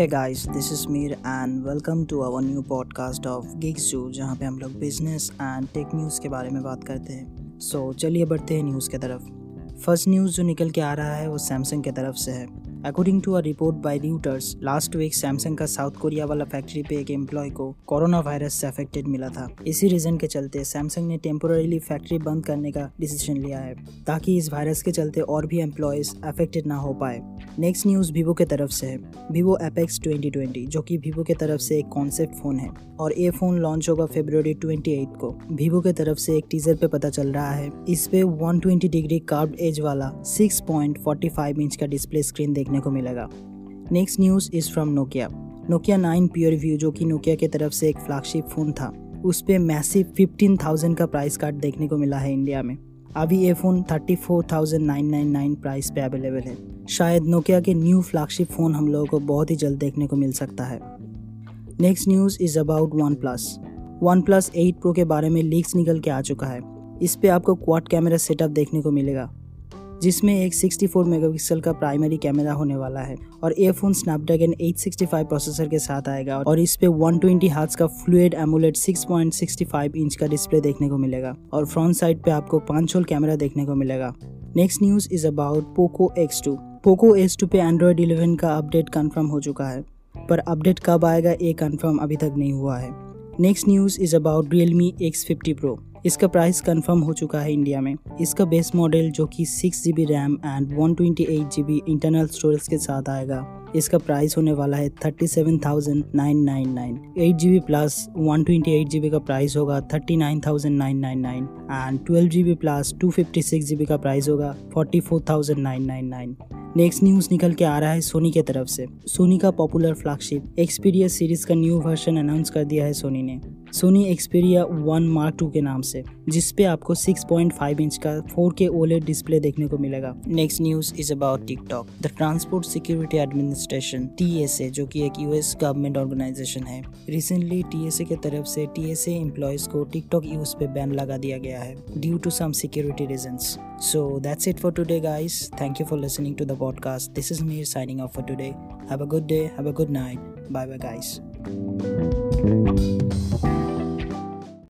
Hey guys this is Mir and welcome to our new podcast of gig जू जहाँ पे हम लोग बिज़नेस एंड टेक न्यूज़ के बारे में बात करते हैं। सो so, चलिए बढ़ते हैं न्यूज़ की तरफ़। फ़र्स्ट न्यूज़ जो निकल के आ रहा है वो सैमसंग की तरफ़ से है। According to a report by Reuters last week Samsung का साउथ कोरिया वाला फैक्ट्री पे एक एम्प्लॉय को कोरोना वायरस से अफेक्टेड मिला था। इसी रीजन के चलते सैमसंग ने टेम्पोररीली फैक्ट्री बंद करने का डिसीज़न लिया है, ताकि इस वायरस के चलते और भी एम्प्लॉयज़ अफेक्टेड ना हो पाए। नेक्स्ट न्यूज़ वीवो के तरफ़ से है। वीवो एपेक्स 2020 जो कि वीवो के तरफ़ से एक कॉन्सेप्ट फ़ोन है, और ये फ़ोन लॉन्च होगा फेब्रुवरी 28 को। वीवो के तरफ़ से एक टीजर पे पता चल रहा है, इस पे 120 डिग्री कार्ड एज वाला 6.45 इंच का डिस्प्ले स्क्रीन देख देखने को मिलेगा। Next news is from Nokia Nokia nine PureView जो कि नोकिया की तरफ़ से एक फ्लैगशिप फ़ोन था, उस पर मैसिव फिफ्टीन थाउज़ेंड का प्राइस कार्ड देखने को मिला है इंडिया में। अभी ये phone thirty four thousand nine nine nine price पे अवेलेबल है। शायद नोकिया के न्यू फ्लैगशिप फ़ोन हम लोगों को बहुत ही जल्द देखने को मिल सकता है। Next news is about OnePlus OnePlus eight pro के बारे में लीक्स निकल के आ चुका है। इस पे आपको क्वाड कैमरा सेटअप देखने को मिलेगा। जिसमें एक 64 मेगापिक्सल का प्राइमरी कैमरा होने वाला है और ये फ़ोन स्नैपड्रैगन 865 प्रोसेसर के साथ आएगा और इस पे 120 ट्वेंटी का फ्लूड एमुलेट 6.65 इंच का डिस्प्ले देखने को मिलेगा और फ्रंट साइड पे आपको पाँच होल कैमरा देखने को मिलेगा। Next news is about Poco X two Poco S two पे एंड्रॉयड इलेवन का अपडेट कन्फर्म हो चुका है, पर अपडेट कब आएगा ये कन्फर्म अभी तक नहीं हुआ है। Next news is about Realme X fifty pro इसका प्राइस कंफर्म हो चुका है इंडिया में। इसका बेस मॉडल जो कि six G B RAM and one twenty eight G B internal storage के साथ आएगा। इसका प्राइस होने वाला है thirty seven thousand nine nine nine eight G B plus one twenty eight G B का प्राइस होगा thirty nine thousand nine nine nine and twelve G B plus two fifty six G B का price होगा forty four thousand nine nine nine next news निकल के आ रहा है सोनी के तरफ़ से। सोनी का पॉपुलर फ्लैगशिप एक्सपीरियस सीरीज़ का न्यू वर्जन अनाउंस कर दिया है सोनी ने। Sony Xperia one mark two के नाम से जिसपे आपको 6.5 इंच का 4K OLED डिस्प्ले देखने को मिलेगा next news is about TikTok the transport security administration TSA जो कि एक यूएस गवर्नमेंट ऑर्गेनाइजेशन है रिसेंटली टीएसए के तरफ़ से टीएसए एम्प्लॉयज़ को टिकटॉक यूज़ पे बैन लगा दिया गया है due to some security reasons So that's it for today, guys. Thank you for listening to the podcast. This is me signing off for today. Have a good day. Have a good night. Bye bye, guys.